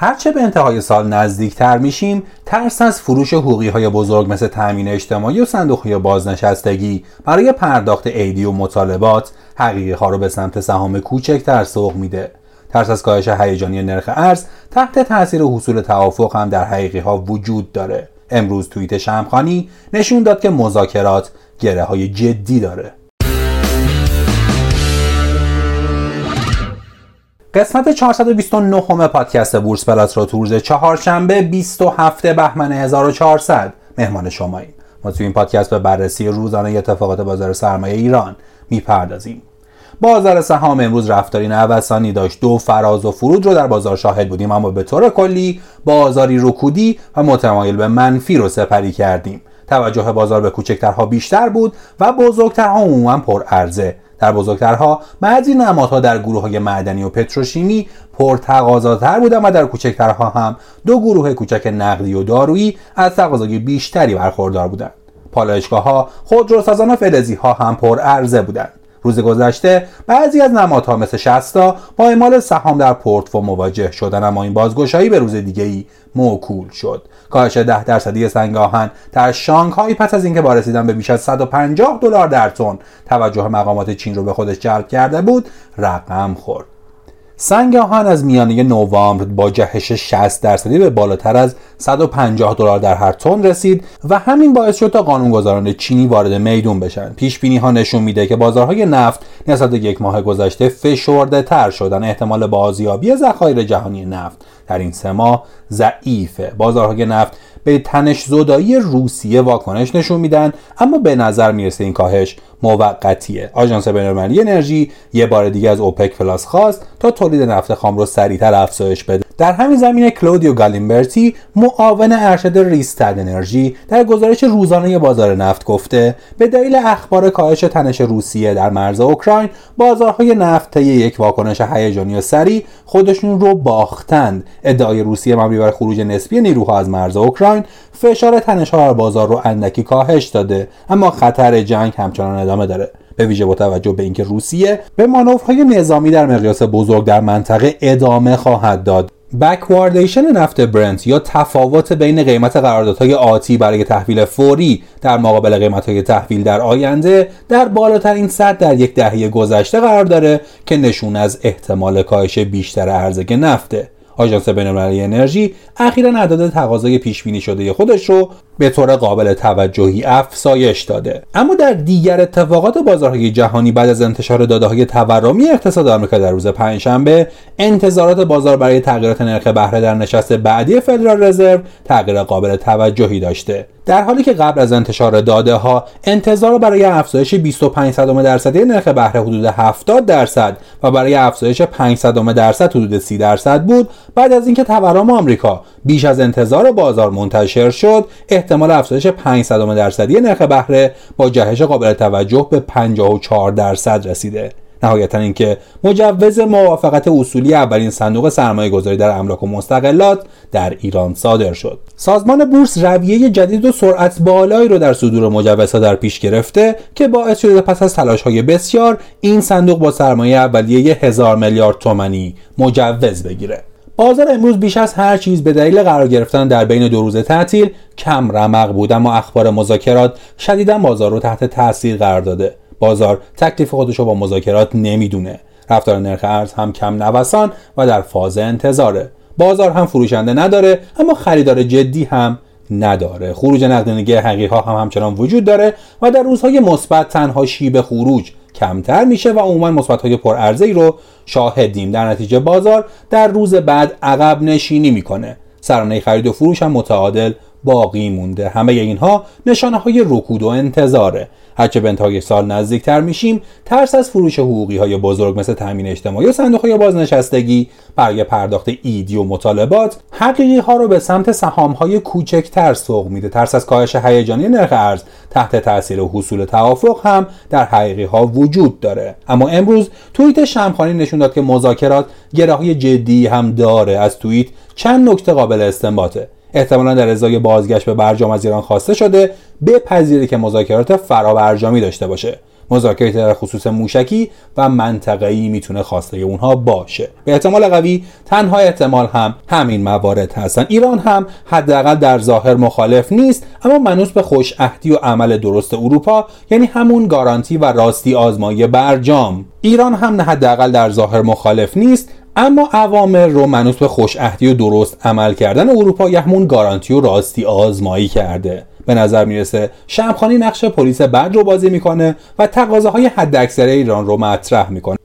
هرچه به انتهای سال نزدیکتر میشیم ترس از فروش حقوقی های بزرگ مثل تامین اجتماعی و صندوق های بازنشستگی برای پرداخت عیدی و مطالبات حقیقی ها رو به سمت سهام کوچکتر سوق میده. ترس از کاهش هیجانی نرخ ارز تحت تاثیر حصول توافق هم در حقیقی ها وجود داره. امروز توییت شمخانی نشون داد که مذاکرات گره های جدی داره. قسمت 429 همه پادکست بورس پلاس رو تو روز چهارشنبه 27 بهمن 1400 مهمان شماییم. ما تو این پادکست به بررسی روزانه اتفاقات بازار سرمایه ایران می‌پردازیم. بازار سهام امروز رفتاری نوسانی داشت. دو فراز و فرود رو در بازار شاهد بودیم اما به طور کلی بازاری رکودی و متمایل به منفی رو سپری کردیم. توجه بازار به کوچکترها بیشتر بود و بزرگترها عموما پر عرضه در بزرگترها بعضی نمادها در گروه های معدنی و پتروشیمی پرتقاضاتر بودند و در کوچکترها هم دو گروه کوچک نقدی و دارویی از تقاضای بیشتری برخوردار بودند. پالایشگاه ها خودروسازان و فلزی ها هم پر عرضه بودند. روز گذشته بعضی از نمادها مثل شستا با اعمال سهام در پورتفو مواجه شدن اما این بازگشایی به روز دیگه ای موکول شد. کاهش 10 درصدی سنگ آهن در شانگهای پس از اینکه با رسیدن به بیش از 150 دلار در تن توجه مقامات چین رو به خودش جلب کرده بود رقم خورد. سنگ آهن از میانه نوامبر با جهش 60 درصدی به بالاتر از 150 دلار در هر تن رسید و همین باعث شد تا قانونگذاران چینی وارد میدون بشن. پیش بینی ها نشون میده که بازارهای نفت نسبت به یک ماه گذشته فشرده تر شدن. احتمال بازیابی ذخایر جهانی نفت در این سه ماه ضعیفه. بازارهای نفت به تنش زدایی روسیه واکنش نشون میدن اما به نظر می‌رسه این کاهش موقتیه. آژانس بینالمللی انرژی یه بار دیگه از اوپک پلاس خواست تا تولید نفت خام رو سریعتر افزایش بده. در همین زمینه کلودیو گالیمبرتی معاون ارشد ریستد انرژی در گزارش روزانه بازار نفت گفته به دلیل اخبار کاهش تنش روسیه در مرز اوکراین بازارهای نفت طی یک واکنش هیجانی و سریع خودشون رو باختند. ادعای روسیه مبنی بر خروج نسبی نیروها از مرز اوکراین فشار تنش ها بازار رو اندکی کاهش داده اما خطر جنگ همچنان ادامه داره. به ویژه با توجه به اینکه روسیه به مانورهای نظامی در مقیاس بزرگ در منطقه ادامه خواهد داد. بکواردیشن نفت برنت یا تفاوت بین قیمت قراردادهای آتی برای تحویل فوری در مقابل قیمتهای تحویل در آینده در بالاترین سطح در یک دهه گذشته قرار داره که نشون از احتمال کاهش بیشتر ارزگه نفته. آژانس بینالمللی انرژی اخیرا اعداد تقاضای پیش بینی شده خودش رو به طور قابل توجهی افزایش داده. اما در دیگر اتفاقات بازارهای جهانی بعد از انتشار داده های تورمی اقتصاد آمریکا در روز پنجشنبه انتظارات بازار برای تغییرات نرخ بهره در نشست بعدی فدرال رزرو تغییر قابل توجهی داشته. در حالی که قبل از انتشار داده ها انتظار برای افزایش 25 درصدی نرخ بهره حدود 70 درصد و برای افزایش 5 درصد حدود 30 درصد بود بعد از اینکه تورم آمریکا بیش از انتظار بازار منتشر شد. احتمال افزایش 5 درصدی نرخ بهره با جهش قابل توجه به 54 درصد رسیده. نهایتا اینکه مجوز موافقت اصولی اولین صندوق سرمایه گذاری در املاک و مستقلات در ایران صادر شد. سازمان بورس رویه جدید و سرعت بالایی رو در صدور مجوزها در پیش گرفته که باعث شده پس از تلاش های بسیار این صندوق با سرمایه اولیه هزار میلیارد تومانی مجوز بگیره. بازار امروز بیش از هر چیز به دلیل قرار گرفتن در بین دو روز تعطیل کم رمق بود اما اخبار مذاکرات شدیدا بازار رو تحت تاثیر قرار داده. بازار تکلیف خودش رو با مذاکرات نمی‌دونه. رفتار نرخ ارز هم کم نوسان و در فاز انتظاره. بازار هم فروشنده نداره اما خریدار جدی هم نداره. خروج نقدینگی حقیقی ها هم همچنان وجود داره و در روزهای مثبت تنها شیب خروج کمتر میشه و عموما مثبت های پرارزه ای رو شاهدیم. در نتیجه بازار در روز بعد عقب نشینی می‌کنه. سرانه خرید و فروش هم متعادل باقی مونده. همه اینها نشانه های رکود و انتظاره. هرچه به انتهای سال نزدیکتر میشیم ترس از فروش حقوقی های بزرگ مثل تامین اجتماعی و صندوق های بازنشستگی برای پرداخت ایدی و مطالبات حقیقی ها رو به سمت سهام های کوچکتر سوق میده. ترس از کاهش هیجانی نرخ ارز تحت تاثیر حصول توافق هم در حقیقی ها وجود داره. اما امروز توییت شمخانی نشون داد که مذاکرات گره جدی هم داره. از توییت چند نکته قابل استنباطه. احتمالا در ازای بازگشت به برجام از ایران خواسته شده بپذیره که مذاکرات فرابرجامی داشته باشه. مذاکره در خصوص موشکی و منطقه‌ای می‌تونه خواسته اونها باشه. به احتمال قوی تنها احتمال هم همین موارد هستن. ایران هم حداقل در ظاهر مخالف نیست اما منوس به خوش و عمل درست اروپا یعنی همون گارانتی و راستی آزمایی برجام. ایران هم نه حداقل در ظاهر مخالف نیست اما عوامل رو منوط به خوش و درست عمل کردن اروپا همون گارانتی و راستی آزمایی کرده. به نظر می‌رسه شمخانی نقش پلیس بد رو بازی می‌کنه و تقاضاهای حداکثر ایران رو مطرح می‌کنه.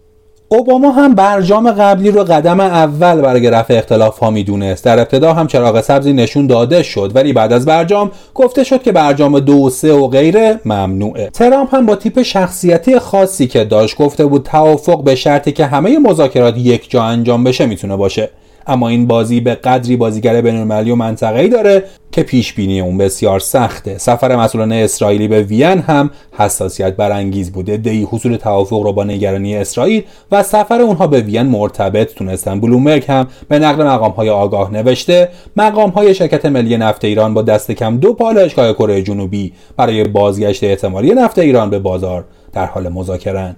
اوباما هم برجام قبلی رو قدم اول برای رفع اختلاف ها می‌دونست. در ابتدا هم چراغ سبزی نشون داده شد ولی بعد از برجام گفته شد که برجام دو و سه و غیره ممنوعه. ترامپ هم با تیپ شخصیتی خاصی که داشت گفته بود توافق به شرطی که همه مذاکرات یک جا انجام بشه می‌تونه باشه. اما این بازی به قدری بازیگر بینالمللی و منطقه‌ای داره که پیش بینی اون بسیار سخته. سفر مسئولان اسرائیلی به وین هم حساسیت برانگیز بوده. دی حصول توافق رو با نگرانی اسرائیل و سفر اونها به وین مرتبط تونستن. بلومبرگ هم به نقل مقام های آگاه نوشته مقام های شرکت ملی نفت ایران با دست کم دو پالایشگاه کره جنوبی برای بازگشت احتمالی نفت ایران به بازار در حال مذاکره